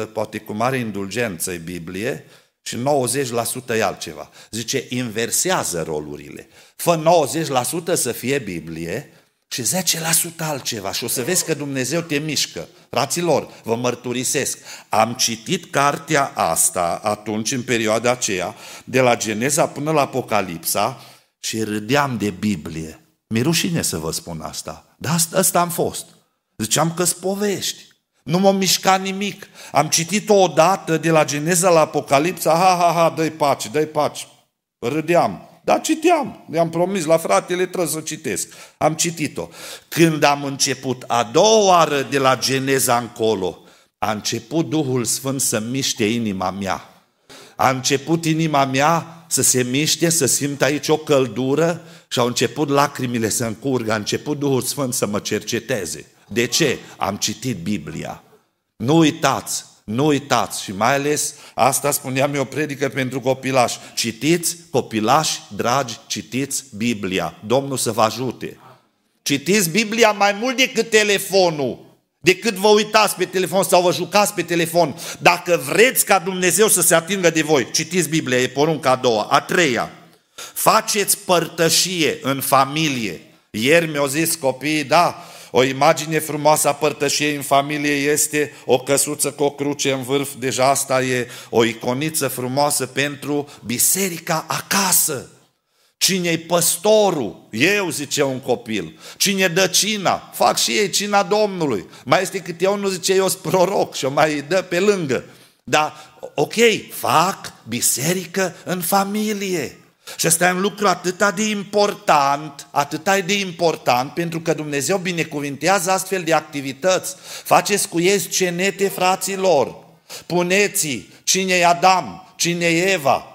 10%, poate cu mare indulgență, e Biblie și 90% e altceva. Zice, inversează rolurile. Fă 90% să fie Biblie și 10% altceva și o să vezi că Dumnezeu te mișcă. Fraților, vă mărturisesc, am citit cartea asta atunci, în perioada aceea, de la Geneza până la Apocalipsa și râdeam de Biblie. Mi rușine să vă spun asta, dar asta, asta am fost. Ziceam că povești. Nu m-a mișcat nimic. Am citit-o odată de la Geneza la Apocalipsa, ha, ha, ha, dă-i pace, dă-i pace. Râdeam. Dar citeam, i-am promis la fratele, trebuie să citesc. Am citit-o. Când am început a doua oară de la Geneza încolo, a început Duhul Sfânt să miște inima mea. A început inima mea să se miște, să simt aici o căldură și au început lacrimile să încurgă, a început Duhul Sfânt să mă cerceteze. De ce? Am citit Biblia. Nu uitați, nu uitați și mai ales asta spuneam eu predică pentru copilași. Citiți, copilași, dragi, citiți Biblia. Domnul să vă ajute. Citiți Biblia mai mult decât telefonul. Decât vă uitați pe telefon sau vă jucați pe telefon. Dacă vreți ca Dumnezeu să se atingă de voi, citiți Biblia, e porunca a doua. A treia, faceți părtășie în familie. Ieri mi-au zis copiii, da, o imagine frumoasă a părtășiei în familie este o căsuță cu o cruce în vârf, deja asta e o iconiță frumoasă pentru biserica acasă. Cine-i păstorul? Eu, zice un copil. Cine dă cina? Fac și ei cina Domnului. Mai este câte eu nu zice eu sunt proroc și o mai dă pe lângă. Dar, ok, fac biserică în familie. Și ăsta e un lucru atât de important, atât de important, pentru că Dumnezeu binecuvintează astfel de activități. Faceți cu ei cenete fraților. Puneți cine e Adam, cine e Eva,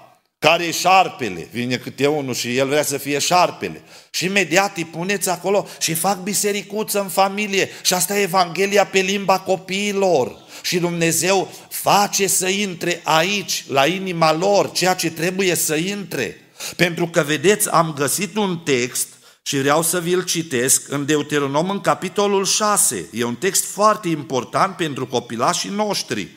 care e șarpele. Vine câte unul și el vrea să fie șarpele. Și imediat îi puneți acolo și fac bisericuță în familie. Și asta e Evanghelia pe limba copiilor. Și Dumnezeu face să intre aici, la inima lor, ceea ce trebuie să intre. Pentru că, vedeți, am găsit un text și vreau să vi-l citesc în Deuteronom în capitolul 6. E un text foarte important pentru copilașii noștri.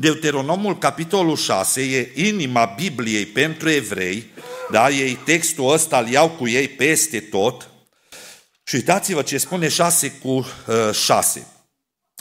Deuteronomul, capitolul 6, e inima Bibliei pentru evrei, da? ei textul ăsta îl iau cu ei peste tot. Și uitați-vă ce spune 6 cu uh, 6.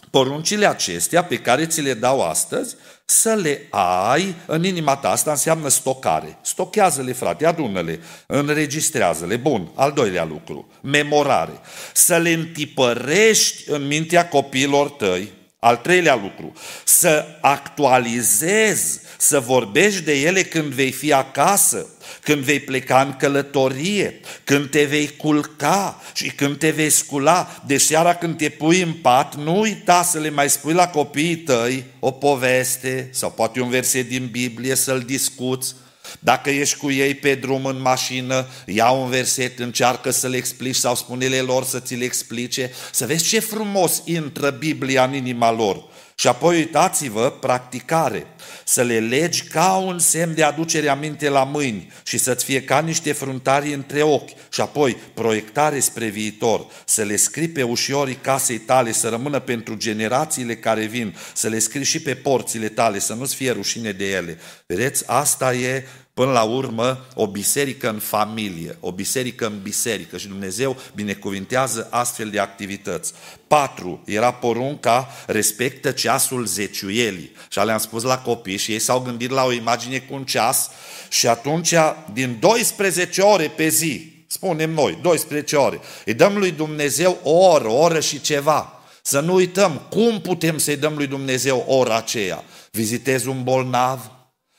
Poruncile acestea pe care ți le dau astăzi, să le ai în inima ta. Asta înseamnă stocare. Stochează-le, frate, adună-le, înregistrează-le. Bun, al doilea lucru, memorare. Să le întipărești în mintea copiilor tăi, al treilea lucru, să actualizezi, să vorbești de ele când vei fi acasă, când vei pleca în călătorie, când te vei culca și când te vei scula. De seara când te pui în pat, nu uita să le mai spui la copiii tăi o poveste sau poate un verset din Biblie să-l discuți. Dacă ești cu ei pe drum în mașină, ia un verset, încearcă să le explici sau spune-le lor să ți le explice, să vezi ce frumos intră Biblia în inima lor. Și apoi uitați-vă, practicare, să le legi ca un semn de aducere aminte la mâini și să-ți fie ca niște fruntari între ochi. Și apoi proiectare spre viitor, să le scrii pe ușorii casei tale, să rămână pentru generațiile care vin, să le scrii și pe porțile tale, să nu-ți fie rușine de ele. Vedeți, asta e Până la urmă, o biserică în familie, o biserică în biserică și Dumnezeu binecuvintează astfel de activități. Patru, era porunca, respectă ceasul zeciuielii. Și le-am spus la copii și ei s-au gândit la o imagine cu un ceas și atunci din 12 ore pe zi, spunem noi, 12 ore, îi dăm lui Dumnezeu o oră, o oră și ceva. Să nu uităm cum putem să-i dăm lui Dumnezeu ora aceea. Vizitezi un bolnav,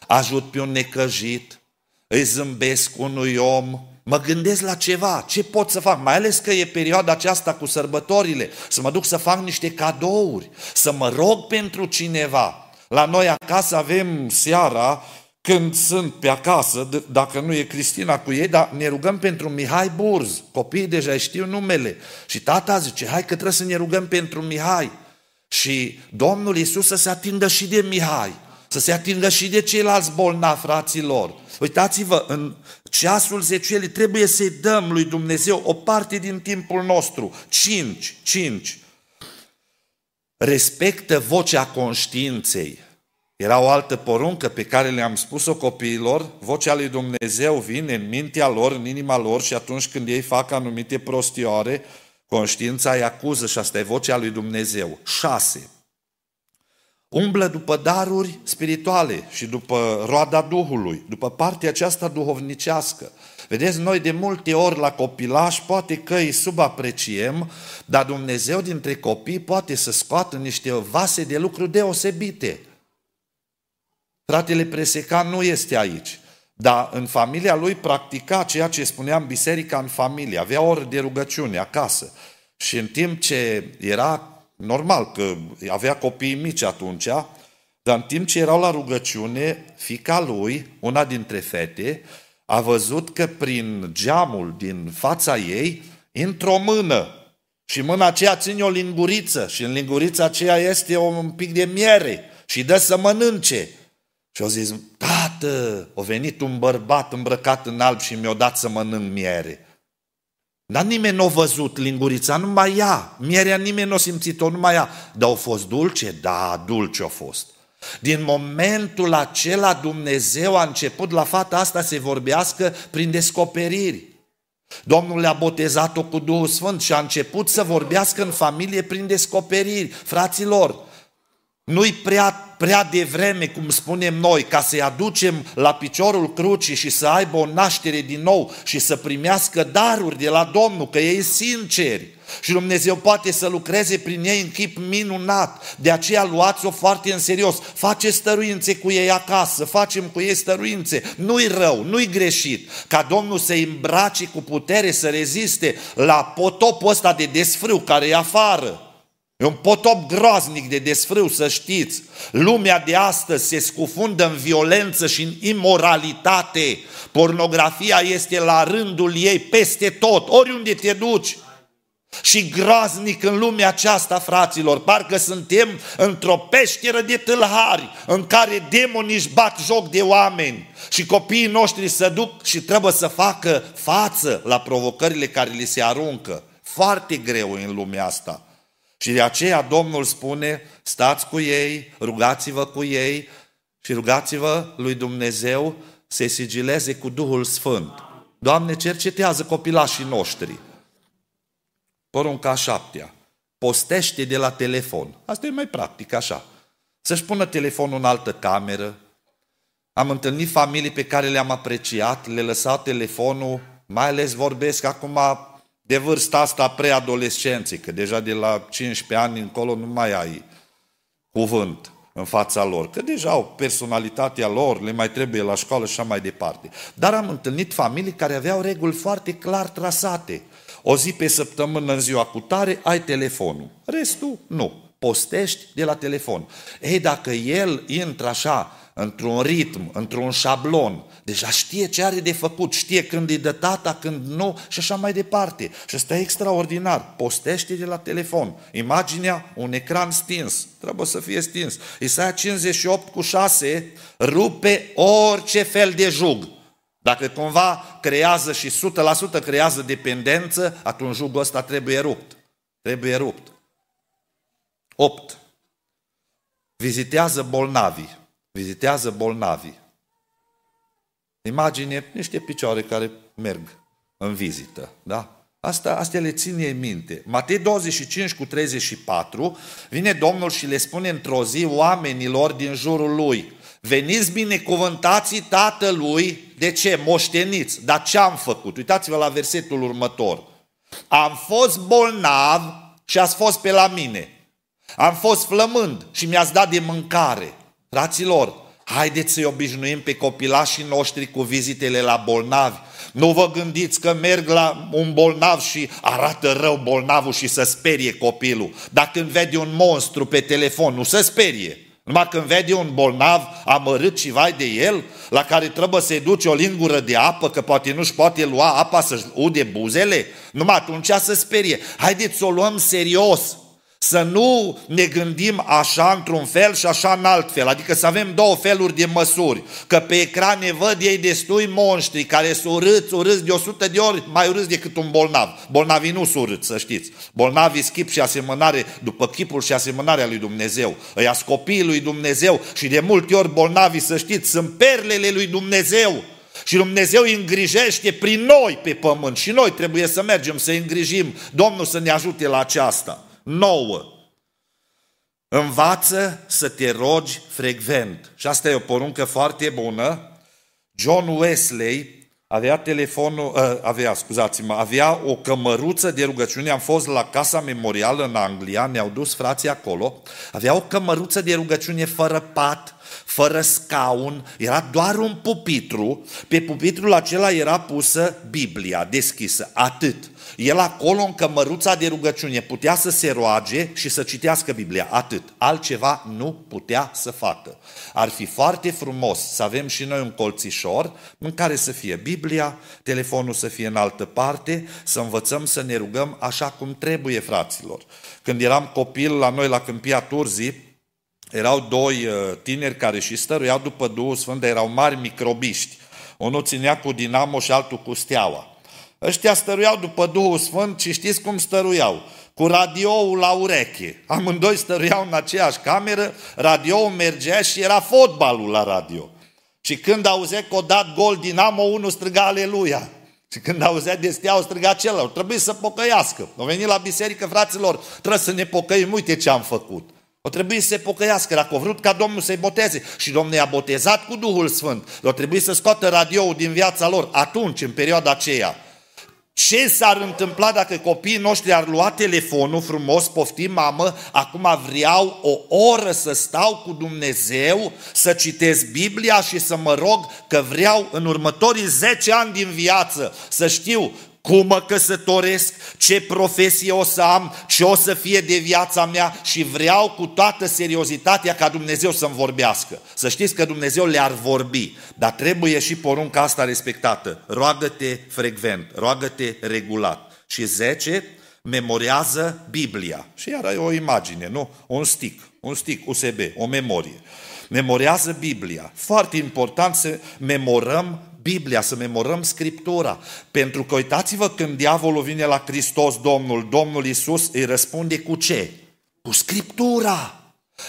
ajut pe un necăjit, îi zâmbesc unui om, mă gândesc la ceva, ce pot să fac, mai ales că e perioada aceasta cu sărbătorile, să mă duc să fac niște cadouri, să mă rog pentru cineva. La noi acasă avem seara, când sunt pe acasă, dacă nu e Cristina cu ei, dar ne rugăm pentru Mihai Burz. Copiii deja știu numele. Și tata zice, hai că trebuie să ne rugăm pentru Mihai. Și Domnul Iisus să se atingă și de Mihai să se atingă și de ceilalți bolnavi, fraților. Uitați-vă, în ceasul zeciuielii trebuie să-i dăm lui Dumnezeu o parte din timpul nostru. Cinci, cinci. Respectă vocea conștiinței. Era o altă poruncă pe care le-am spus-o copiilor, vocea lui Dumnezeu vine în mintea lor, în inima lor și atunci când ei fac anumite prostioare, conștiința îi acuză și asta e vocea lui Dumnezeu. Șase. Umblă după daruri spirituale și după roada Duhului, după partea aceasta duhovnicească. Vedeți, noi de multe ori la copilaș poate că îi subapreciem, dar Dumnezeu dintre copii poate să scoată niște vase de lucru deosebite. Fratele Presecan nu este aici, dar în familia lui practica ceea ce spuneam biserica în familie, avea ori de rugăciune acasă. Și în timp ce era Normal că avea copii mici atunci, dar în timp ce erau la rugăciune, fica lui, una dintre fete, a văzut că prin geamul din fața ei intră o mână și mâna aceea ține o linguriță și în lingurița aceea este un pic de miere și dă să mănânce. Și au zis, tată, a venit un bărbat îmbrăcat în alb și mi-a dat să mănânc miere. Dar nimeni nu a văzut lingurița, numai ea. Mierea nimeni nu a simțit-o, numai ea. Dar au fost dulce? Da, dulce a fost. Din momentul acela Dumnezeu a început la fata asta să vorbească prin descoperiri. Domnul le-a botezat-o cu Duhul Sfânt și a început să vorbească în familie prin descoperiri. Fraților, nu-i prea, prea devreme, cum spunem noi, ca să-i aducem la piciorul crucii și să aibă o naștere din nou și să primească daruri de la Domnul, că ei sinceri. Și Dumnezeu poate să lucreze prin ei în chip minunat. De aceea luați-o foarte în serios. Faceți stăruințe cu ei acasă, facem cu ei stăruințe. Nu-i rău, nu-i greșit. Ca Domnul să-i îmbrace cu putere să reziste la potopul ăsta de desfrâu care e afară. E un potop groaznic de desfrâu, să știți. Lumea de astăzi se scufundă în violență și în imoralitate. Pornografia este la rândul ei peste tot, oriunde te duci. și groaznic în lumea aceasta, fraților. Parcă suntem într-o peșteră de tâlhari în care demonii își bat joc de oameni și copiii noștri se duc și trebuie să facă față la provocările care li se aruncă. Foarte greu în lumea asta. Și de aceea Domnul spune, stați cu ei, rugați-vă cu ei și rugați-vă lui Dumnezeu să sigileze cu Duhul Sfânt. Doamne, cercetează copilașii noștri. Porunca șaptea. Postește de la telefon. Asta e mai practic, așa. Să-și pună telefonul în altă cameră. Am întâlnit familii pe care le-am apreciat, le lăsat telefonul, mai ales vorbesc acum de vârsta asta preadolescenții, că deja de la 15 ani încolo nu mai ai cuvânt în fața lor, că deja au personalitatea lor, le mai trebuie la școală și așa mai departe. Dar am întâlnit familii care aveau reguli foarte clar trasate. O zi pe săptămână, în ziua cu tare, ai telefonul. Restul, nu. Postești de la telefon. Ei, dacă el intră așa, într-un ritm, într-un șablon, deja știe ce are de făcut, știe când îi dă tata, când nu și așa mai departe. Și ăsta e extraordinar. Postește de la telefon. Imaginea, un ecran stins. Trebuie să fie stins. Isaia 58 cu 6 rupe orice fel de jug. Dacă cumva creează și 100% creează dependență, atunci jugul ăsta trebuie rupt. Trebuie rupt. 8. Vizitează bolnavii. Vizitează bolnavii. Imagine niște picioare care merg în vizită. Da? Asta, astea le ține în minte. Matei 25 cu 34, vine Domnul și le spune într-o zi oamenilor din jurul lui, veniți binecuvântații tatălui, de ce? Moșteniți. Dar ce am făcut? Uitați-vă la versetul următor. Am fost bolnav și ați fost pe la mine. Am fost flămând și mi-ați dat de mâncare. Fraților, haideți să-i obișnuim pe copilașii noștri cu vizitele la bolnavi. Nu vă gândiți că merg la un bolnav și arată rău bolnavul și să sperie copilul. Dacă când vede un monstru pe telefon, nu se sperie. Numai când vede un bolnav amărât și vai de el, la care trebuie să-i duce o lingură de apă, că poate nu-și poate lua apa să-și ude buzele, numai atunci să sperie. Haideți să o luăm serios. Să nu ne gândim așa într-un fel și așa în alt fel, adică să avem două feluri de măsuri, că pe ecran ne văd ei destui monștri care sunt urâți, urâți de 100 de ori mai urâți decât un bolnav. Bolnavii nu sunt urâți, să știți. Bolnavii schip și asemănare după chipul și asemănarea lui Dumnezeu. Îi copiii lui Dumnezeu și de multe ori bolnavii, să știți, sunt perlele lui Dumnezeu. Și Dumnezeu îi îngrijește prin noi pe pământ și noi trebuie să mergem să îi îngrijim. Domnul să ne ajute la aceasta nouă. Învață să te rogi frecvent. Și asta e o poruncă foarte bună. John Wesley avea telefonul, uh, avea, scuzați-mă, avea o cămăruță de rugăciune, am fost la Casa Memorială în Anglia, ne-au dus frații acolo, avea o cămăruță de rugăciune fără pat, fără scaun, era doar un pupitru, pe pupitrul acela era pusă Biblia deschisă, atât. El acolo, în cămăruța de rugăciune, putea să se roage și să citească Biblia, atât. Altceva nu putea să facă. Ar fi foarte frumos să avem și noi un colțișor în care să fie Biblia, telefonul să fie în altă parte, să învățăm să ne rugăm așa cum trebuie, fraților. Când eram copil la noi la Câmpia Turzii, erau doi uh, tineri care și stăruiau după Duhul Sfânt, erau mari microbiști. Unul ținea cu dinamo și altul cu steaua. Ăștia stăruiau după Duhul Sfânt și știți cum stăruiau? Cu radioul la ureche. Amândoi stăruiau în aceeași cameră, radioul mergea și era fotbalul la radio. Și când auzea că o dat gol Dinamo, unul striga aleluia. Și când auzea de stea, o striga celălalt. Trebuie să pocăiască. Au venit la biserică, fraților, trebuie să ne pocăim. Uite ce am făcut. O trebuie să se pocăiască, dacă a vrut ca Domnul să-i boteze. Și Domnul i-a botezat cu Duhul Sfânt. O trebuie să scoată radioul din viața lor atunci, în perioada aceea. Ce s-ar întâmpla dacă copiii noștri ar lua telefonul frumos, poftim mamă, acum vreau o oră să stau cu Dumnezeu, să citesc Biblia și să mă rog că vreau în următorii 10 ani din viață să știu cum mă căsătoresc, ce profesie o să am, ce o să fie de viața mea și vreau cu toată seriozitatea ca Dumnezeu să-mi vorbească. Să știți că Dumnezeu le-ar vorbi, dar trebuie și porunca asta respectată. Roagă-te frecvent, roagă-te regulat. Și 10, memorează Biblia. Și iar e o imagine, nu? Un stick, un stick USB, o memorie. Memorează Biblia. Foarte important să memorăm Biblia, să memorăm Scriptura. Pentru că uitați-vă când diavolul vine la Hristos Domnul, Domnul Iisus îi răspunde cu ce? Cu Scriptura.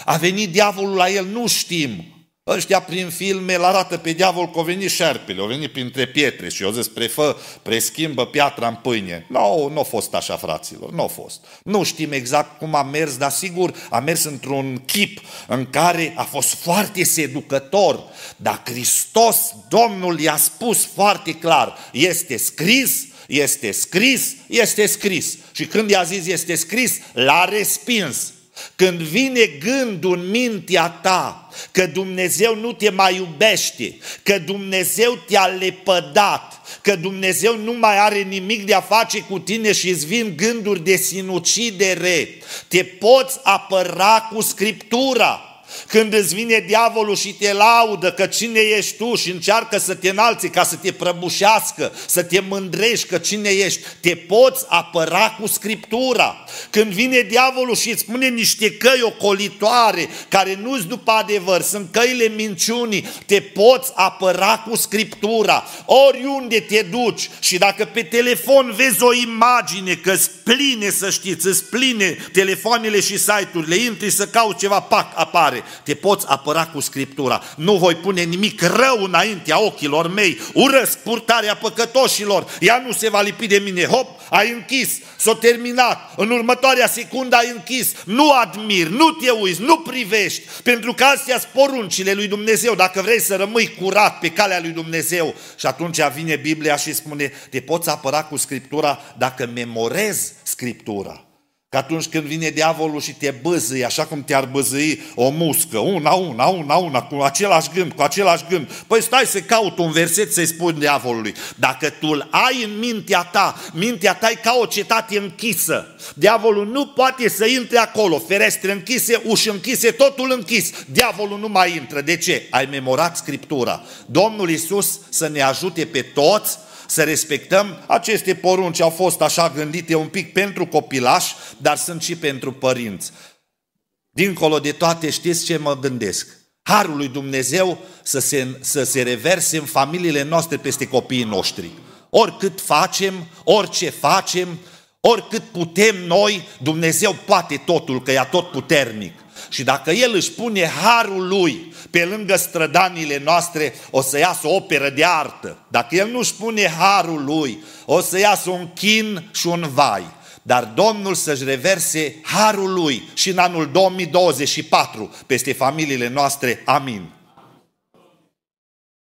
A venit diavolul la el, nu știm. Ăștia prin filme îl arată pe diavol că au venit șerpile, au venit printre pietre și eu zis, prefă, preschimbă piatra în pâine. Nu, no, nu a fost așa, fraților, nu a fost. Nu știm exact cum a mers, dar sigur a mers într-un chip în care a fost foarte seducător. Dar Hristos, Domnul i-a spus foarte clar, este scris, este scris, este scris. Și când i-a zis este scris, l-a respins. Când vine gândul în mintea ta că Dumnezeu nu te mai iubește, că Dumnezeu te-a lepădat, că Dumnezeu nu mai are nimic de a face cu tine și îți vin gânduri de sinucidere, te poți apăra cu Scriptura. Când îți vine diavolul și te laudă că cine ești tu și încearcă să te înalți ca să te prăbușească, să te mândrești că cine ești, te poți apăra cu Scriptura. Când vine diavolul și îți spune niște căi ocolitoare care nu-s după adevăr, sunt căile minciunii, te poți apăra cu Scriptura. Oriunde te duci și dacă pe telefon vezi o imagine că îți pline, să știți, îți pline telefoanele și site-urile, intri să cauți ceva, pac, apare tare, te poți apăra cu Scriptura. Nu voi pune nimic rău înaintea ochilor mei, urăsc purtarea păcătoșilor, ea nu se va lipi de mine. Hop, ai închis, s-a terminat, în următoarea secundă ai închis. Nu admir, nu te uiți, nu privești, pentru că astea sunt poruncile lui Dumnezeu, dacă vrei să rămâi curat pe calea lui Dumnezeu. Și atunci vine Biblia și spune, te poți apăra cu Scriptura dacă memorezi Scriptura. Că atunci când vine diavolul și te băzâi, așa cum te-ar băzâi o muscă, una, una, una, una, cu același gând, cu același gând, păi stai să caut un verset să-i spun diavolului. Dacă tu îl ai în mintea ta, mintea ta e ca o cetate închisă. Diavolul nu poate să intre acolo, ferestre închise, uși închise, totul închis. Diavolul nu mai intră. De ce? Ai memorat Scriptura. Domnul Iisus să ne ajute pe toți să respectăm. Aceste porunci au fost așa gândite un pic pentru copilași, dar sunt și pentru părinți. Dincolo de toate, știți ce mă gândesc? Harul lui Dumnezeu să se, să se reverse în familiile noastre peste copiii noștri. Oricât facem, orice facem, oricât putem noi, Dumnezeu poate totul, că e tot puternic. Și dacă El își pune harul Lui pe lângă strădanile noastre, o să iasă o operă de artă. Dacă El nu își pune harul Lui, o să iasă un chin și un vai. Dar Domnul să-și reverse harul Lui și în anul 2024 peste familiile noastre. Amin.